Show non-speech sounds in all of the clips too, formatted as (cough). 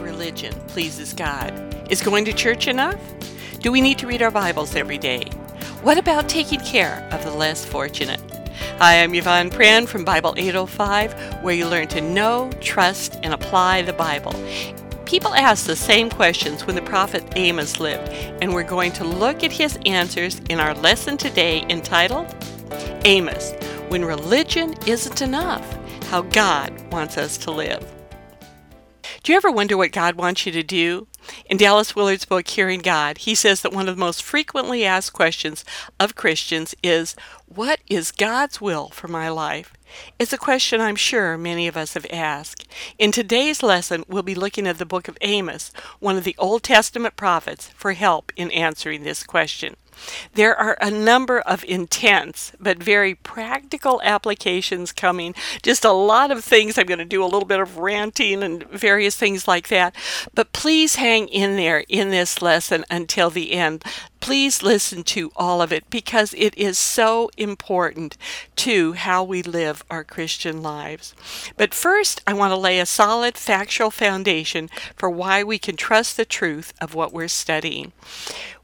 religion pleases God? Is going to church enough? Do we need to read our Bibles every day? What about taking care of the less fortunate? Hi, I'm Yvonne Pran from Bible 805, where you learn to know, trust, and apply the Bible. People ask the same questions when the prophet Amos lived, and we're going to look at his answers in our lesson today entitled Amos When Religion Isn't Enough How God Wants Us to Live. Do you ever wonder what God wants you to do? In Dallas Willard's book, Hearing God, he says that one of the most frequently asked questions of Christians is, What is God's will for my life? It's a question I'm sure many of us have asked. In today's lesson, we'll be looking at the book of Amos, one of the Old Testament prophets, for help in answering this question. There are a number of intense but very practical applications coming. Just a lot of things. I'm going to do a little bit of ranting and various things like that. But please hang in there in this lesson until the end. Please listen to all of it because it is so important to how we live our Christian lives. But first, I want to lay a solid factual foundation for why we can trust the truth of what we're studying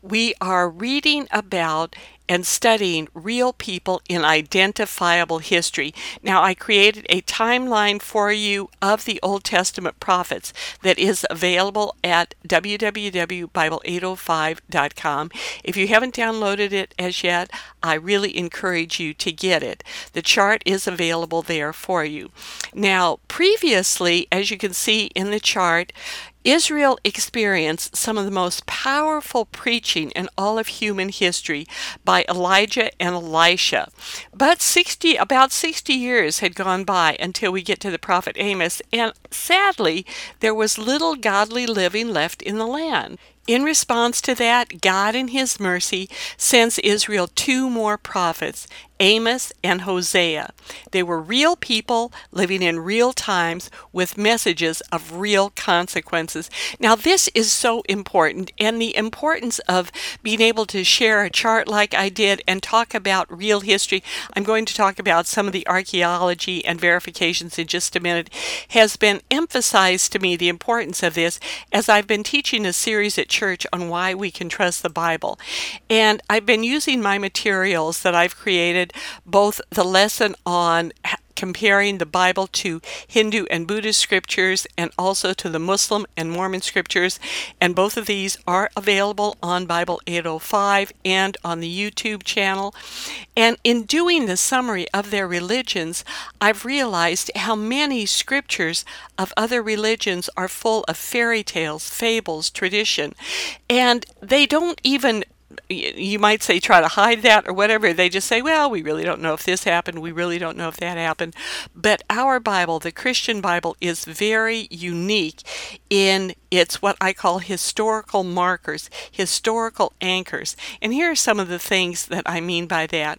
we are reading about and studying real people in identifiable history. Now, I created a timeline for you of the Old Testament prophets that is available at www.bible805.com. If you haven't downloaded it as yet, I really encourage you to get it. The chart is available there for you. Now, previously, as you can see in the chart, Israel experienced some of the most powerful preaching in all of human history by Elijah and Elisha. But 60 about 60 years had gone by until we get to the prophet Amos, and sadly, there was little godly living left in the land. In response to that, God in His mercy sends Israel two more prophets, Amos and Hosea. They were real people living in real times with messages of real consequences. Now, this is so important, and the importance of being able to share a chart like I did and talk about real history. I'm going to talk about some of the archaeology and verifications in just a minute, has been emphasized to me the importance of this as I've been teaching a series at church on why we can trust the Bible. And I've been using my materials that I've created, both the lesson on comparing the Bible to Hindu and Buddhist scriptures and also to the Muslim and Mormon scriptures. And both of these are available on Bible 805 and on the YouTube channel. And in doing the summary of their religions, I've realized how many scriptures of other religions are full of fairy tales, fables, tradition, and they don't even you might say try to hide that or whatever. They just say, well, we really don't know if this happened. We really don't know if that happened. But our Bible, the Christian Bible, is very unique in its what I call historical markers, historical anchors. And here are some of the things that I mean by that.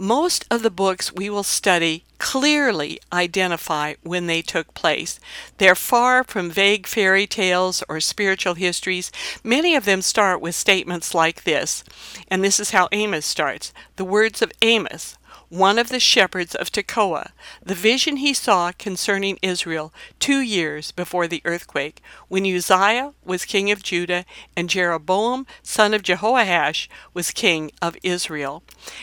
Most of the books we will study clearly identify when they took place. They're far from vague fairy tales or spiritual histories. Many of them start with statements like this, and this is how Amos starts The words of Amos, one of the shepherds of Tekoa, the vision he saw concerning Israel two years before the earthquake, when Uzziah was king of Judah and Jeroboam, son of Jehoash, was king of Israel.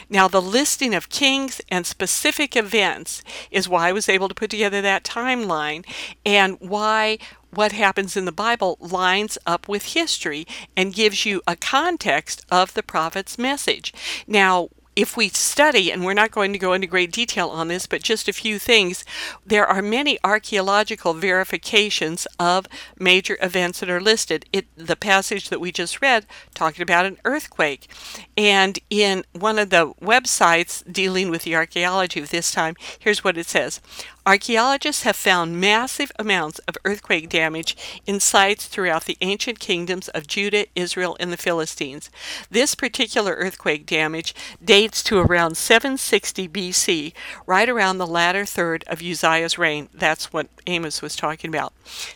Now, the listing of kings and specific events is why I was able to put together that timeline and why what happens in the Bible lines up with history and gives you a context of the prophet's message. Now, if we study, and we're not going to go into great detail on this, but just a few things, there are many archaeological verifications of major events that are listed. It, the passage that we just read talking about an earthquake. And in one of the websites dealing with the archaeology of this time, here's what it says Archaeologists have found massive amounts of earthquake damage in sites throughout the ancient kingdoms of Judah, Israel, and the Philistines. This particular earthquake damage dates to around 760 BC, right around the latter third of Uzziah's reign. That's what Amos was talking about.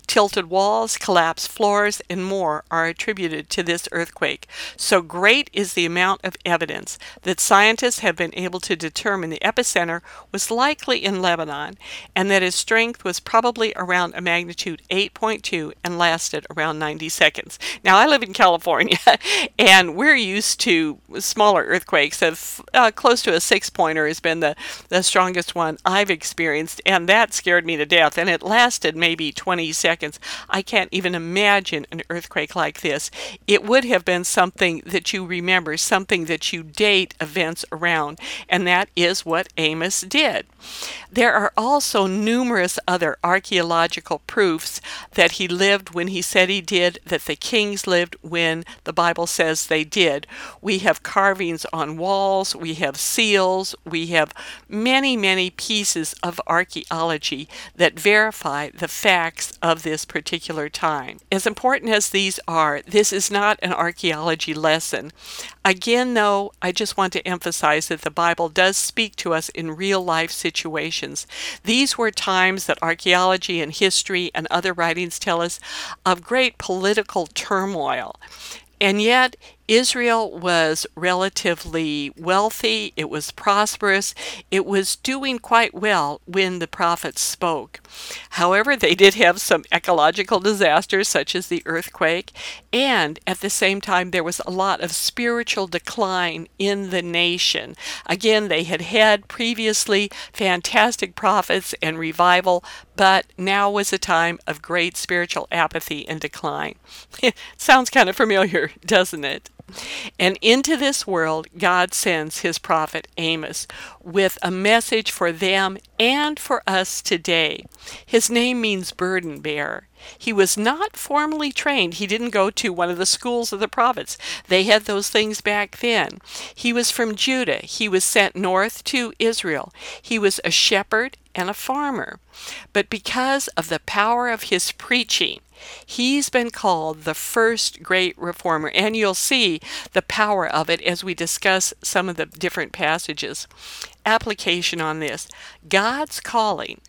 Tilted walls, collapsed floors, and more are attributed to this earthquake. So great is the amount of evidence that scientists have been able to determine the epicenter was likely in Lebanon and that his strength was probably around a magnitude 8.2 and lasted around 90 seconds. Now, I live in California, (laughs) and we're used to smaller earthquakes. Of uh, close to a six pointer has been the, the strongest one I've experienced, and that scared me to death. And it lasted maybe 20 seconds. I can't even imagine an earthquake like this. It would have been something that you remember, something that you date events around, and that is what Amos did. There are also numerous other archaeological proofs that he lived when he said he did, that the kings lived when the Bible says they did. We have carvings on walls, we have seals, we have many, many pieces of archaeology that verify the facts of this particular time. As important as these are, this is not an archaeology lesson. Again, though, I just want to emphasize that the Bible does speak to us in real life situations. These were times that archaeology and history and other writings tell us of great political turmoil. And yet, Israel was relatively wealthy, it was prosperous, it was doing quite well when the prophets spoke. However, they did have some ecological disasters, such as the earthquake, and at the same time, there was a lot of spiritual decline in the nation. Again, they had had previously fantastic prophets and revival, but now was a time of great spiritual apathy and decline. (laughs) Sounds kind of familiar, (laughs) doesn't it? And into this world, God sends his prophet Amos with a message for them and for us today. His name means burden bearer. He was not formally trained. He didn't go to one of the schools of the prophets. They had those things back then. He was from Judah. He was sent north to Israel. He was a shepherd and a farmer. But because of the power of his preaching, He's been called the first great reformer, and you'll see the power of it as we discuss some of the different passages. Application on this God's calling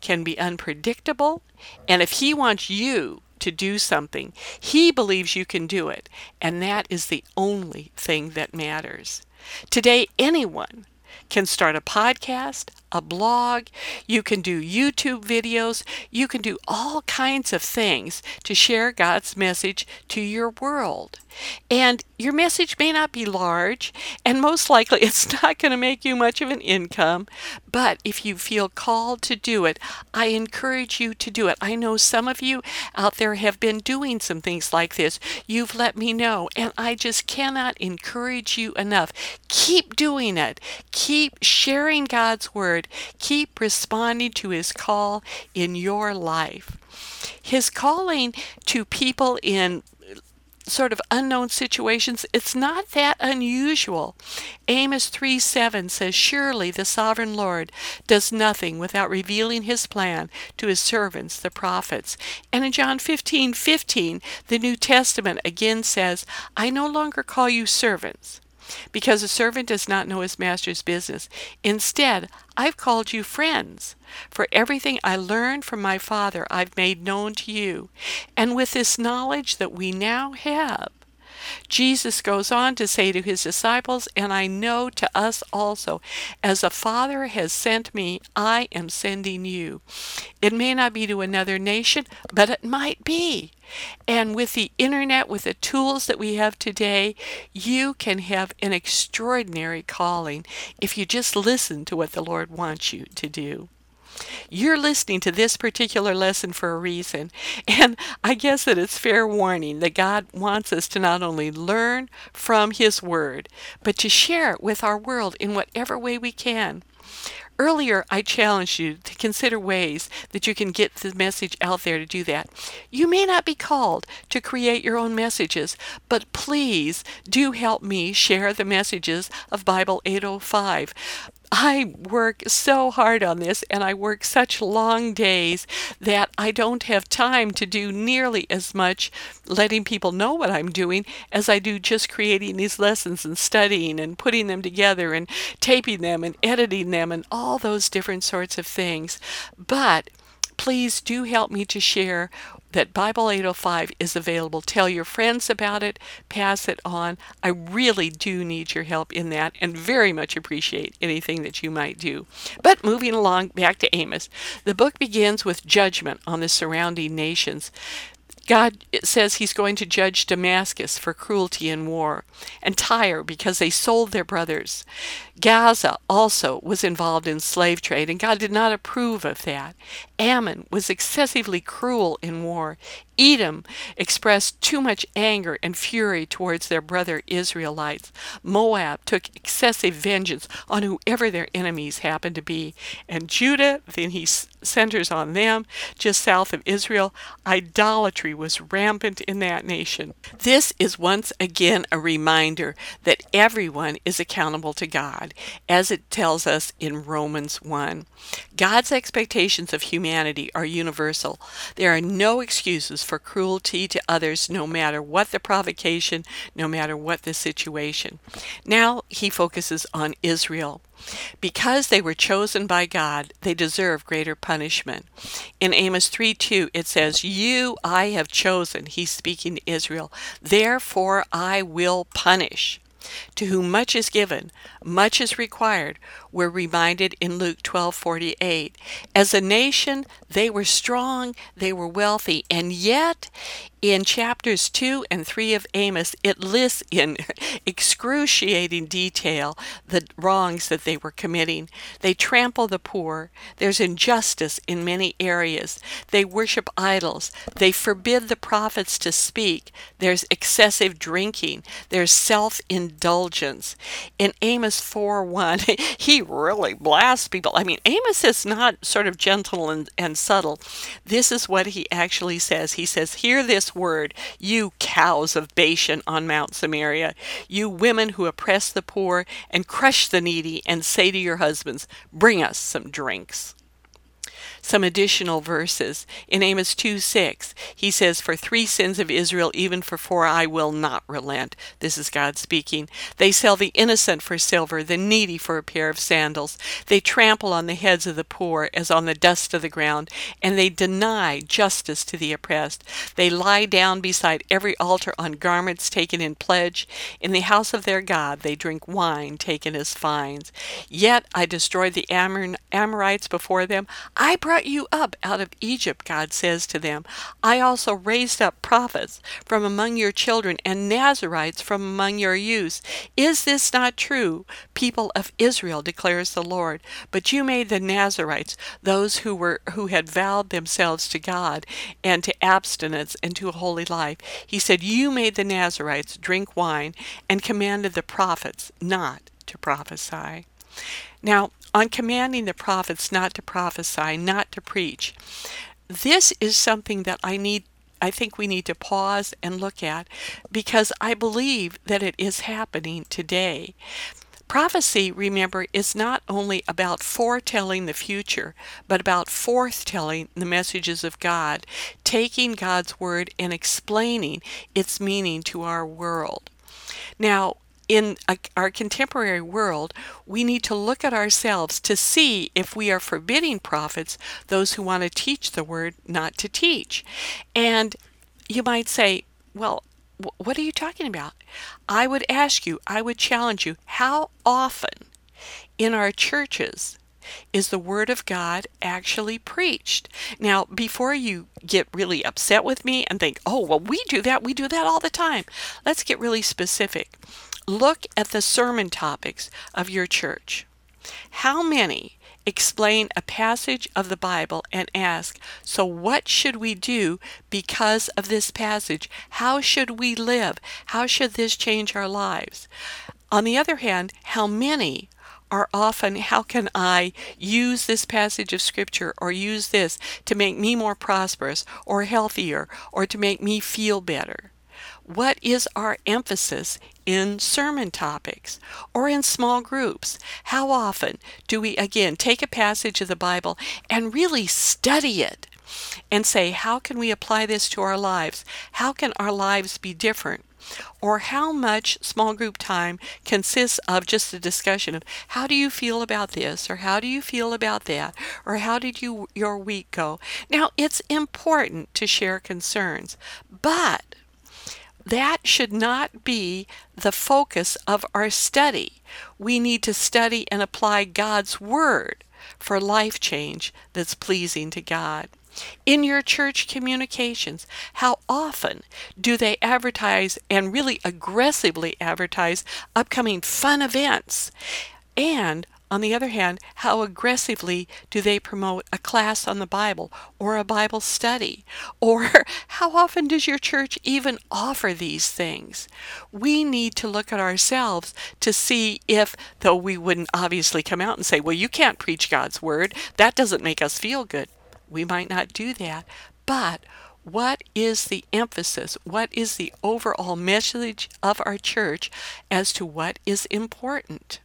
can be unpredictable, and if He wants you to do something, He believes you can do it, and that is the only thing that matters. Today, anyone can start a podcast, a blog, you can do YouTube videos, you can do all kinds of things to share God's message to your world. And your message may not be large, and most likely (laughs) it's not going to make you much of an income. But if you feel called to do it, I encourage you to do it. I know some of you out there have been doing some things like this. You've let me know, and I just cannot encourage you enough. Keep doing it. Keep sharing God's word. Keep responding to his call in your life. His calling to people in sort of unknown situations, it's not that unusual. Amos 3 7 says, Surely the sovereign Lord does nothing without revealing his plan to his servants, the prophets. And in John 15 15, the New Testament again says, I no longer call you servants because a servant does not know his master's business. Instead, I've called you friends, for everything I learned from my Father I've made known to you. And with this knowledge that we now have, Jesus goes on to say to his disciples, And I know to us also, as the Father has sent me, I am sending you. It may not be to another nation, but it might be. And with the internet, with the tools that we have today, you can have an extraordinary calling if you just listen to what the Lord wants you to do. You're listening to this particular lesson for a reason. And I guess that it's fair warning that God wants us to not only learn from His Word, but to share it with our world in whatever way we can. Earlier, I challenged you to consider ways that you can get the message out there to do that. You may not be called to create your own messages, but please do help me share the messages of Bible 805. I work so hard on this and I work such long days that I don't have time to do nearly as much letting people know what I'm doing as I do just creating these lessons and studying and putting them together and taping them and editing them and all those different sorts of things. But please do help me to share that Bible 805 is available. Tell your friends about it, pass it on. I really do need your help in that and very much appreciate anything that you might do. But moving along back to Amos, the book begins with judgment on the surrounding nations. God says he's going to judge Damascus for cruelty in war, and Tyre because they sold their brothers. Gaza also was involved in slave trade, and God did not approve of that. Ammon was excessively cruel in war. Edom expressed too much anger and fury towards their brother Israelites. Moab took excessive vengeance on whoever their enemies happened to be. And Judah, then he centers on them, just south of Israel. Idolatry was rampant in that nation. This is once again a reminder that everyone is accountable to God, as it tells us in Romans 1. God's expectations of humanity are universal. There are no excuses for cruelty to others, no matter what the provocation, no matter what the situation. Now he focuses on Israel. Because they were chosen by God, they deserve greater punishment. In Amos 3 2, it says, You I have chosen, he's speaking to Israel, therefore I will punish. To whom much is given, much is required, we're reminded in Luke 12:48. As a nation, they were strong, they were wealthy, and yet in chapters 2 and 3 of Amos, it lists in (laughs) excruciating detail the wrongs that they were committing. They trample the poor. There's injustice in many areas. They worship idols. They forbid the prophets to speak. There's excessive drinking. There's self indulgence. In Amos 4 1, (laughs) he really blasts people. I mean, Amos is not sort of gentle and, and subtle. This is what he actually says. He says, Hear this word, you cows of Bashan on Mount Samaria, you women who oppress the poor and crush the needy, and say to your husbands, Bring us some drinks some additional verses. In Amos 2 6, he says, For three sins of Israel, even for four, I will not relent. This is God speaking. They sell the innocent for silver, the needy for a pair of sandals. They trample on the heads of the poor as on the dust of the ground, and they deny justice to the oppressed. They lie down beside every altar on garments taken in pledge. In the house of their God, they drink wine taken as fines. Yet I destroyed the Amor- Amorites before them. I brought brought you up out of Egypt, God says to them. I also raised up prophets from among your children and Nazarites from among your youths. Is this not true, people of Israel, declares the Lord? But you made the Nazarites, those who were who had vowed themselves to God and to abstinence and to a holy life. He said, You made the Nazarites drink wine and commanded the prophets not to prophesy. Now, on commanding the prophets not to prophesy, not to preach. This is something that I need I think we need to pause and look at because I believe that it is happening today. Prophecy, remember, is not only about foretelling the future, but about forthtelling the messages of God, taking God's word and explaining its meaning to our world. Now, in a, our contemporary world, we need to look at ourselves to see if we are forbidding prophets, those who want to teach the word, not to teach. And you might say, well, what are you talking about? I would ask you, I would challenge you, how often in our churches is the Word of God actually preached? Now, before you get really upset with me and think, oh, well, we do that, we do that all the time, let's get really specific. Look at the sermon topics of your church. How many explain a passage of the Bible and ask, So what should we do because of this passage? How should we live? How should this change our lives? On the other hand, how many are often, How can I use this passage of Scripture or use this to make me more prosperous or healthier or to make me feel better? What is our emphasis in sermon topics or in small groups? How often do we, again, take a passage of the Bible and really study it and say, how can we apply this to our lives? How can our lives be different? or how much small group time consists of just a discussion of how do you feel about this or how do you feel about that or how did you your week go. Now, it's important to share concerns, but that should not be the focus of our study. We need to study and apply God's Word for life change that's pleasing to God. In your church communications, how often do they advertise and really aggressively advertise upcoming fun events? And on the other hand, how aggressively do they promote a class on the Bible or a Bible study? Or (laughs) how often does your church even offer these things? We need to look at ourselves to see if, though we wouldn't obviously come out and say, well, you can't preach God's word, that doesn't make us feel good. We might not do that. But what is the emphasis? What is the overall message of our church as to what is important?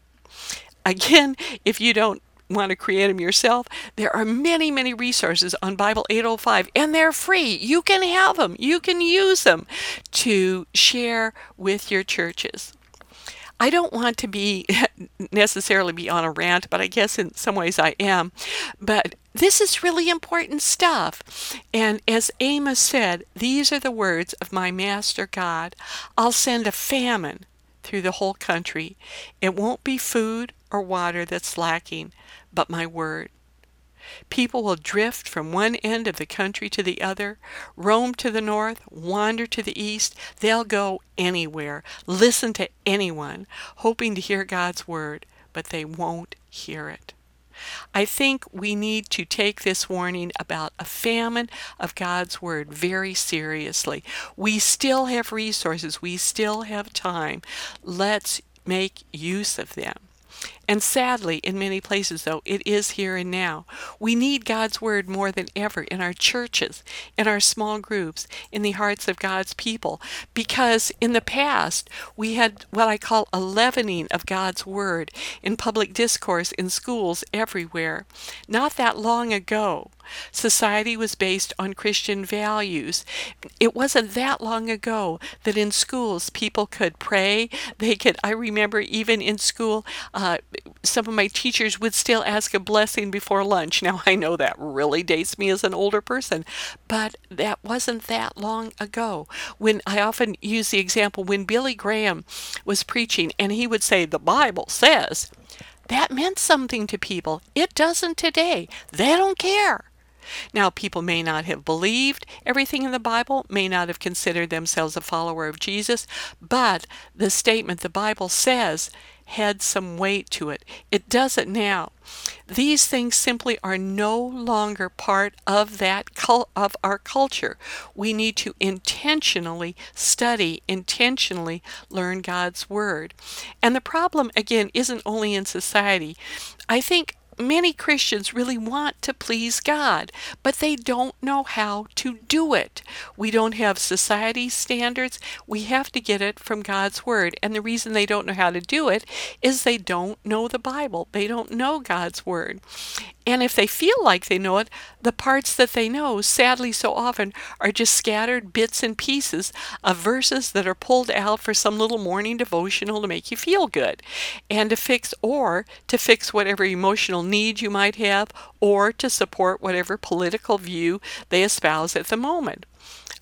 Again, if you don't want to create them yourself, there are many, many resources on Bible 805, and they're free. You can have them, you can use them to share with your churches. I don't want to be (laughs) necessarily be on a rant, but I guess in some ways I am. But this is really important stuff. And as Amos said, these are the words of my master God. I'll send a famine through the whole country. It won't be food or water that's lacking, but my word. People will drift from one end of the country to the other, roam to the north, wander to the east. They'll go anywhere, listen to anyone, hoping to hear God's word, but they won't hear it. I think we need to take this warning about a famine of God's Word very seriously. We still have resources, we still have time. Let's make use of them. And sadly, in many places, though, it is here and now. We need God's Word more than ever in our churches, in our small groups, in the hearts of God's people, because in the past we had what I call a leavening of God's Word in public discourse in schools everywhere. Not that long ago, society was based on Christian values. It wasn't that long ago that in schools people could pray. They could, I remember even in school, uh, some of my teachers would still ask a blessing before lunch. Now, I know that really dates me as an older person, but that wasn't that long ago. When I often use the example when Billy Graham was preaching and he would say, The Bible says, that meant something to people. It doesn't today. They don't care. Now, people may not have believed everything in the Bible, may not have considered themselves a follower of Jesus, but the statement the Bible says had some weight to it. It doesn't now. These things simply are no longer part of that cul- of our culture. We need to intentionally study, intentionally learn God's word. And the problem again isn't only in society. I think many Christians really want to please God, but they don't know how to do it. We don't have society standards. We have to get it from God's Word. And the reason they don't know how to do it is they don't know the Bible, they don't know God's Word. And if they feel like they know it, the parts that they know, sadly so often, are just scattered bits and pieces of verses that are pulled out for some little morning devotional to make you feel good and to fix, or to fix whatever emotional need you might have, or to support whatever political view they espouse at the moment.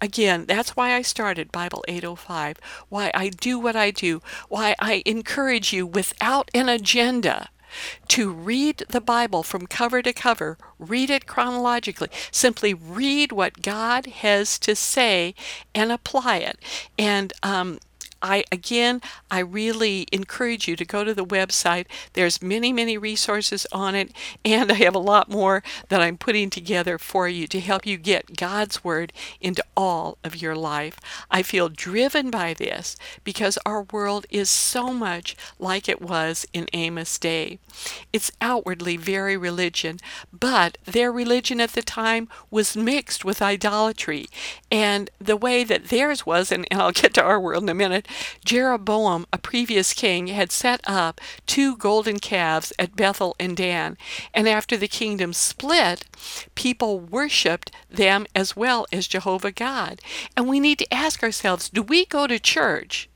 Again, that's why I started Bible 805, why I do what I do, why I encourage you without an agenda to read the Bible from cover to cover, read it chronologically, simply read what God has to say and apply it. And um, I again, I really encourage you to go to the website. There's many, many resources on it, and I have a lot more that I'm putting together for you to help you get God's word into all of your life. I feel driven by this because our world is so much like it was in Amos' day. It's outwardly very religion, but their religion at the time was mixed with idolatry. And the way that theirs was, and, and I'll get to our world in a minute, Jeroboam, a previous king, had set up two golden calves at Bethel and Dan, and after the kingdom split, people worshiped them as well as Jehovah God. And we need to ask ourselves do we go to church?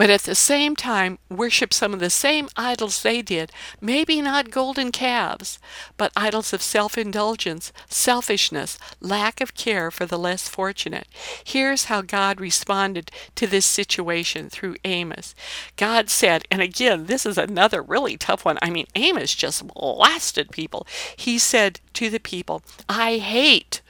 But at the same time worship some of the same idols they did, maybe not golden calves, but idols of self indulgence, selfishness, lack of care for the less fortunate. Here's how God responded to this situation through Amos. God said, and again, this is another really tough one. I mean, Amos just blasted people. He said to the people, I hate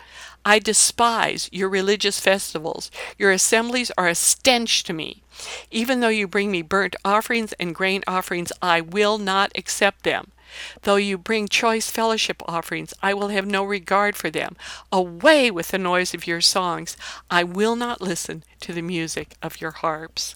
I despise your religious festivals. Your assemblies are a stench to me. Even though you bring me burnt offerings and grain offerings, I will not accept them. Though you bring choice fellowship offerings, I will have no regard for them. Away with the noise of your songs. I will not listen to the music of your harps.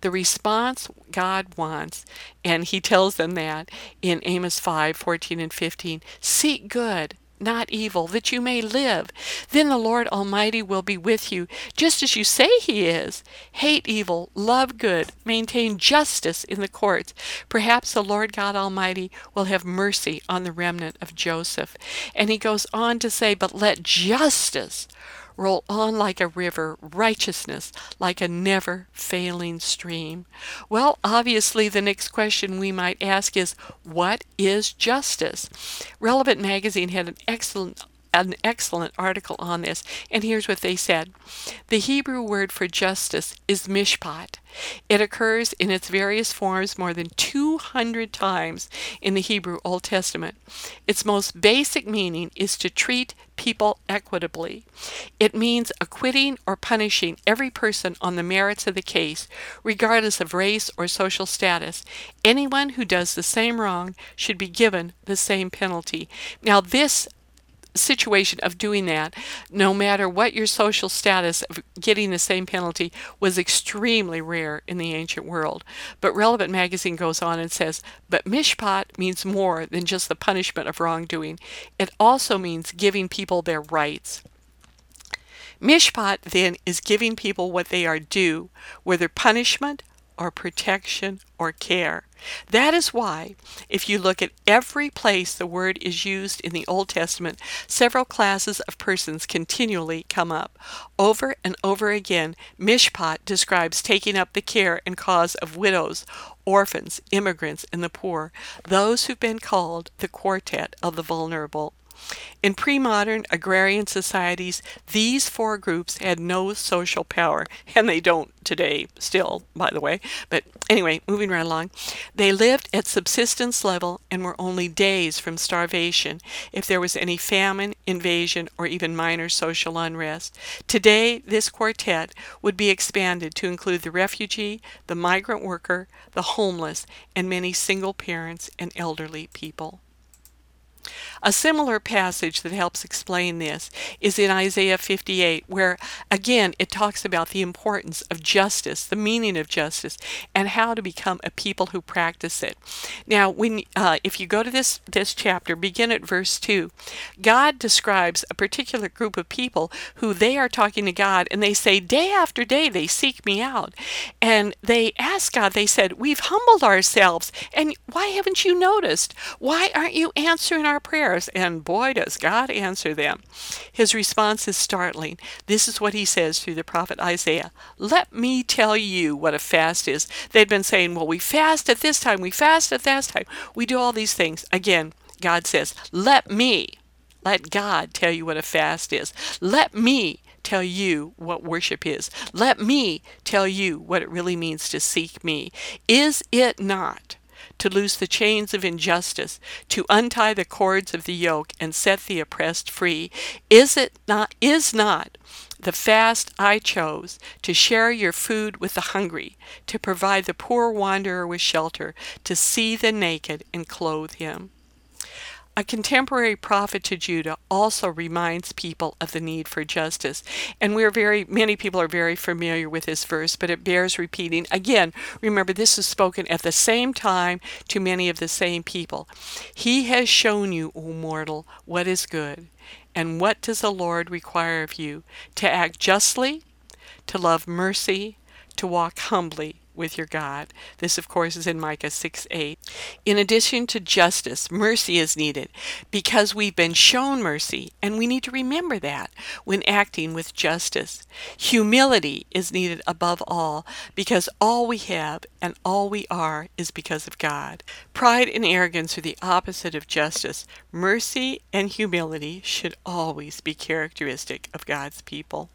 The response God wants, and he tells them that in Amos 5 14 and 15 seek good not evil, that you may live. Then the Lord Almighty will be with you, just as you say He is. Hate evil, love good, maintain justice in the courts. Perhaps the Lord God Almighty will have mercy on the remnant of Joseph. And he goes on to say, But let justice roll on like a river, righteousness like a never failing stream. Well, obviously, the next question we might ask is what is justice? Relevant Magazine had an excellent an excellent article on this, and here's what they said. The Hebrew word for justice is mishpat. It occurs in its various forms more than 200 times in the Hebrew Old Testament. Its most basic meaning is to treat people equitably. It means acquitting or punishing every person on the merits of the case, regardless of race or social status. Anyone who does the same wrong should be given the same penalty. Now, this situation of doing that, no matter what your social status of getting the same penalty, was extremely rare in the ancient world. But Relevant Magazine goes on and says, but mishpat means more than just the punishment of wrongdoing. It also means giving people their rights. Mishpat then is giving people what they are due, whether punishment or protection or care. That is why, if you look at every place the word is used in the Old Testament, several classes of persons continually come up. Over and over again, Mishpat describes taking up the care and cause of widows, orphans, immigrants, and the poor, those who've been called the quartet of the vulnerable. In pre modern agrarian societies, these four groups had no social power, and they don't today, still, by the way. But anyway, moving right along. They lived at subsistence level and were only days from starvation if there was any famine, invasion, or even minor social unrest. Today, this quartet would be expanded to include the refugee, the migrant worker, the homeless, and many single parents and elderly people. A similar passage that helps explain this is in Isaiah 58, where again it talks about the importance of justice, the meaning of justice, and how to become a people who practice it. Now, when uh, if you go to this this chapter, begin at verse two, God describes a particular group of people who they are talking to God, and they say day after day they seek me out, and they ask God. They said, "We've humbled ourselves, and why haven't you noticed? Why aren't you answering our prayer?" Prayers, and boy, does God answer them. His response is startling. This is what he says through the prophet Isaiah Let me tell you what a fast is. They'd been saying, Well, we fast at this time, we fast at that time, we do all these things. Again, God says, Let me, let God tell you what a fast is. Let me tell you what worship is. Let me tell you what it really means to seek me. Is it not? To loose the chains of injustice, to untie the cords of the yoke and set the oppressed free? Is it not is not the fast I chose to share your food with the hungry, to provide the poor wanderer with shelter, to see the naked and clothe him? A contemporary prophet to Judah also reminds people of the need for justice. And we're very, many people are very familiar with this verse, but it bears repeating. Again, remember this is spoken at the same time to many of the same people. He has shown you, O mortal, what is good. And what does the Lord require of you? To act justly, to love mercy, to walk humbly with your God. This, of course, is in Micah 6 8. In addition to justice, mercy is needed because we've been shown mercy, and we need to remember that when acting with justice. Humility is needed above all because all we have and all we are is because of God. Pride and arrogance are the opposite of justice. Mercy and humility should always be characteristic of God's people.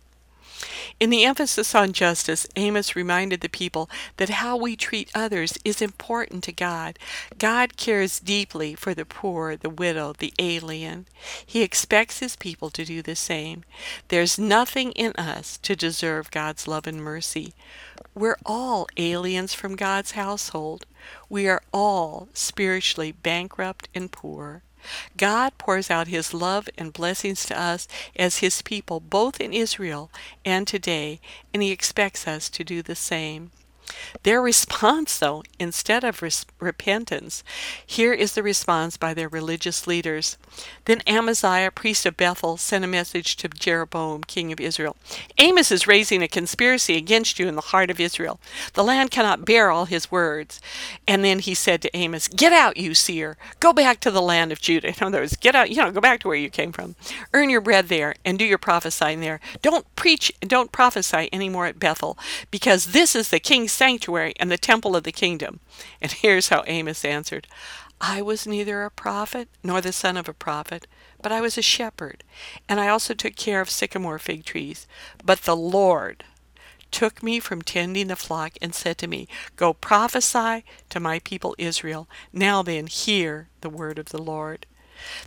In the emphasis on justice, Amos reminded the people that how we treat others is important to God. God cares deeply for the poor, the widow, the alien. He expects his people to do the same. There's nothing in us to deserve God's love and mercy. We're all aliens from God's household. We are all spiritually bankrupt and poor. God pours out his love and blessings to us as his people, both in Israel and today, and he expects us to do the same. Their response, though, instead of res- repentance, here is the response by their religious leaders. Then Amaziah, priest of Bethel, sent a message to Jeroboam, king of Israel Amos is raising a conspiracy against you in the heart of Israel. The land cannot bear all his words. And then he said to Amos, Get out, you seer. Go back to the land of Judah. (laughs) In other words, get out, you know, go back to where you came from. Earn your bread there and do your prophesying there. Don't preach, don't prophesy anymore at Bethel, because this is the king's sanctuary and the temple of the kingdom. (laughs) And here's how Amos answered I was neither a prophet nor the son of a prophet, but I was a shepherd, and I also took care of sycamore fig trees. But the Lord took me from tending the flock and said to me, Go prophesy to my people Israel. Now then, hear the word of the Lord.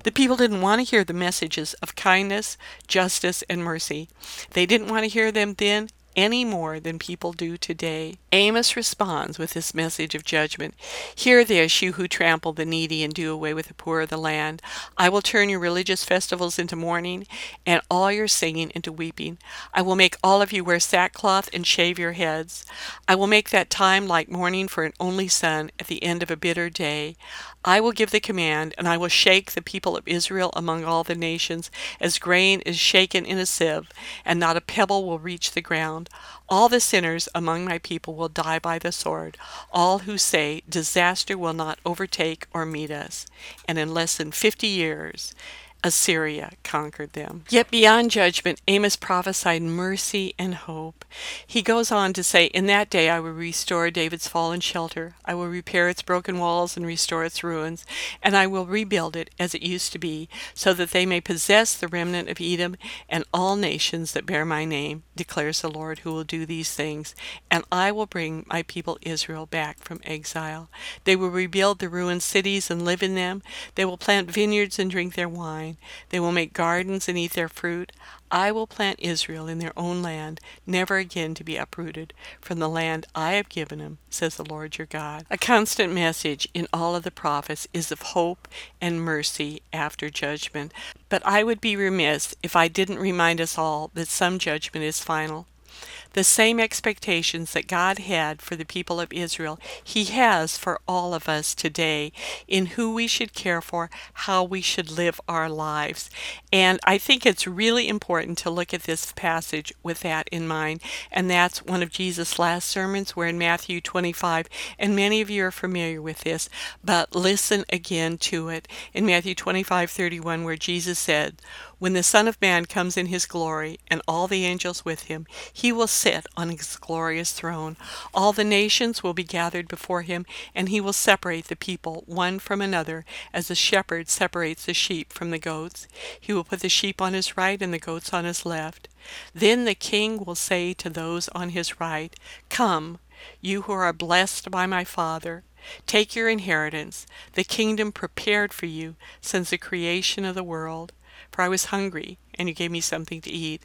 The people didn't want to hear the messages of kindness, justice, and mercy. They didn't want to hear them then, any more than people do today. Amos responds with this message of judgment Hear this, you who trample the needy and do away with the poor of the land. I will turn your religious festivals into mourning, and all your singing into weeping. I will make all of you wear sackcloth and shave your heads. I will make that time like mourning for an only son at the end of a bitter day. I will give the command, and I will shake the people of Israel among all the nations, as grain is shaken in a sieve, and not a pebble will reach the ground. All the sinners among my people will die by the sword, all who say, Disaster will not overtake or meet us. And in less than fifty years, Assyria conquered them. Yet beyond judgment, Amos prophesied mercy and hope. He goes on to say, In that day I will restore David's fallen shelter. I will repair its broken walls and restore its ruins, and I will rebuild it as it used to be, so that they may possess the remnant of Edom and all nations that bear my name, declares the Lord who will do these things. And I will bring my people Israel back from exile. They will rebuild the ruined cities and live in them. They will plant vineyards and drink their wine They will make gardens and eat their fruit. I will plant Israel in their own land, never again to be uprooted from the land I have given them, says the Lord your God. A constant message in all of the prophets is of hope and mercy after judgment. But I would be remiss if I didn't remind us all that some judgment is final. The same expectations that God had for the people of Israel, He has for all of us today in who we should care for, how we should live our lives. And I think it's really important to look at this passage with that in mind. And that's one of Jesus' last sermons. We're in Matthew 25, and many of you are familiar with this, but listen again to it. In Matthew 25 31, where Jesus said, when the Son of Man comes in his glory, and all the angels with him, he will sit on his glorious throne. All the nations will be gathered before him, and he will separate the people one from another, as a shepherd separates the sheep from the goats. He will put the sheep on his right and the goats on his left. Then the king will say to those on his right, Come, you who are blessed by my Father. Take your inheritance, the kingdom prepared for you since the creation of the world. For I was hungry, and you gave me something to eat.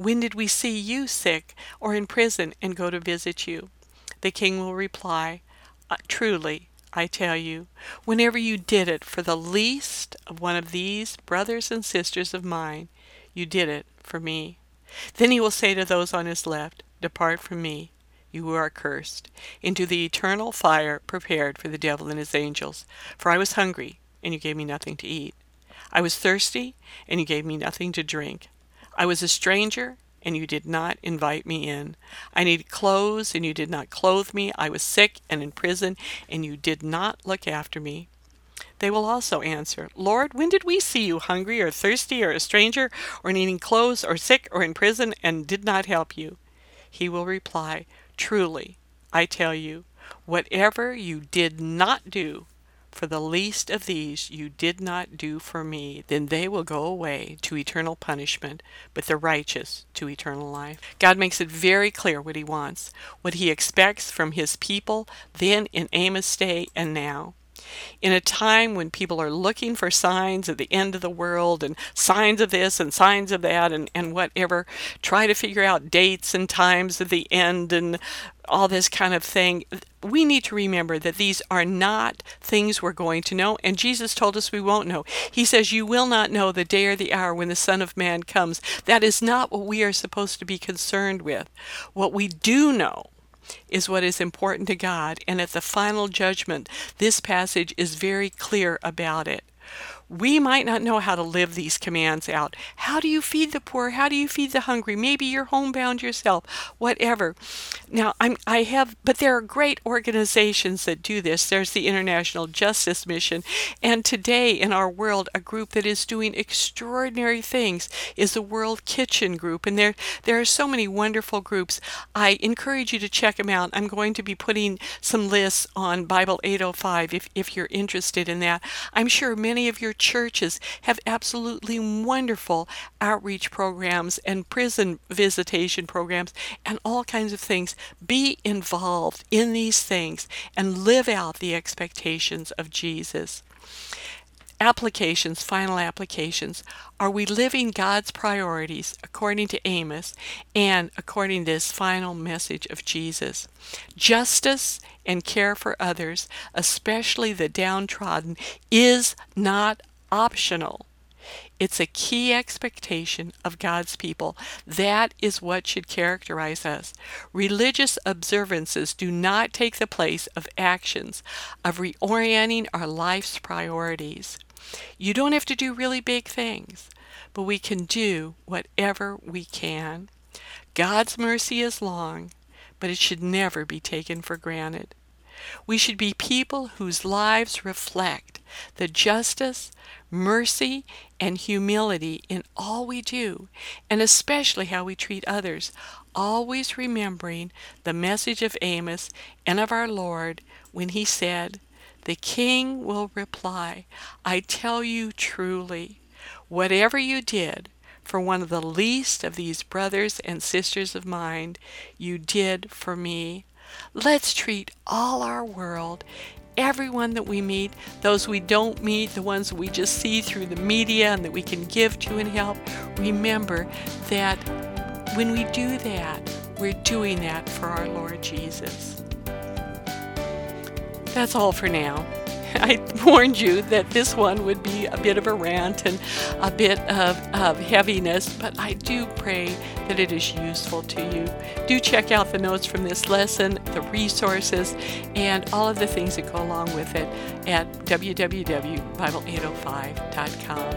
When did we see you sick or in prison and go to visit you? The king will reply, uh, Truly, I tell you, whenever you did it for the least of one of these brothers and sisters of mine, you did it for me. Then he will say to those on his left, Depart from me, you who are cursed, into the eternal fire prepared for the devil and his angels. For I was hungry, and you gave me nothing to eat. I was thirsty, and you gave me nothing to drink. I was a stranger, and you did not invite me in. I needed clothes, and you did not clothe me. I was sick and in prison, and you did not look after me. They will also answer, Lord, when did we see you hungry or thirsty or a stranger or needing clothes or sick or in prison and did not help you? He will reply, Truly, I tell you, whatever you did not do for the least of these you did not do for me, then they will go away to eternal punishment, but the righteous to eternal life. God makes it very clear what he wants, what he expects from his people then in Amos' day and now in a time when people are looking for signs of the end of the world and signs of this and signs of that and, and whatever, try to figure out dates and times of the end and all this kind of thing. We need to remember that these are not things we're going to know, and Jesus told us we won't know. He says, You will not know the day or the hour when the Son of Man comes. That is not what we are supposed to be concerned with. What we do know is what is important to God, and at the final judgment, this passage is very clear about it we might not know how to live these commands out. How do you feed the poor? How do you feed the hungry? Maybe you're homebound yourself, whatever. Now, I'm, I have, but there are great organizations that do this. There's the International Justice Mission, and today in our world, a group that is doing extraordinary things is the World Kitchen Group, and there there are so many wonderful groups. I encourage you to check them out. I'm going to be putting some lists on Bible 805 if if you're interested in that. I'm sure many of your churches have absolutely wonderful outreach programs and prison visitation programs and all kinds of things. Be involved in these things and live out the expectations of Jesus applications, final applications. Are we living God's priorities according to Amos and according to this final message of Jesus? Justice and care for others, especially the downtrodden, is not optional. It's a key expectation of God's people. That is what should characterize us. Religious observances do not take the place of actions, of reorienting our life's priorities. You don't have to do really big things, but we can do whatever we can. God's mercy is long, but it should never be taken for granted. We should be people whose lives reflect the justice, mercy, and humility in all we do, and especially how we treat others, always remembering the message of Amos and of our Lord when he said, The king will reply, I tell you truly, whatever you did for one of the least of these brothers and sisters of mine, you did for me. Let's treat all our world everyone that we meet, those we don't meet, the ones we just see through the media and that we can give to and help, remember that when we do that, we're doing that for our Lord Jesus. That's all for now. (laughs) I warned you that this one would be a bit of a rant and a bit of, of heaviness, but I do pray that it is useful to you. Do check out the notes from this lesson, the resources, and all of the things that go along with it at www.bible805.com.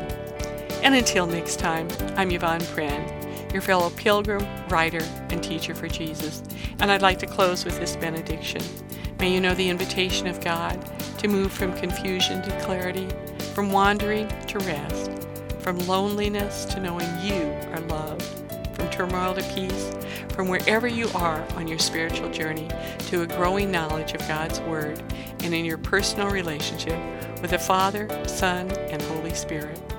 And until next time, I'm Yvonne Pren, your fellow pilgrim, writer, and teacher for Jesus. And I'd like to close with this benediction. May you know the invitation of God to move from confusion to clarity, from wandering to rest, from loneliness to knowing you are loved, from turmoil to peace, from wherever you are on your spiritual journey to a growing knowledge of God's Word and in your personal relationship with the Father, Son, and Holy Spirit.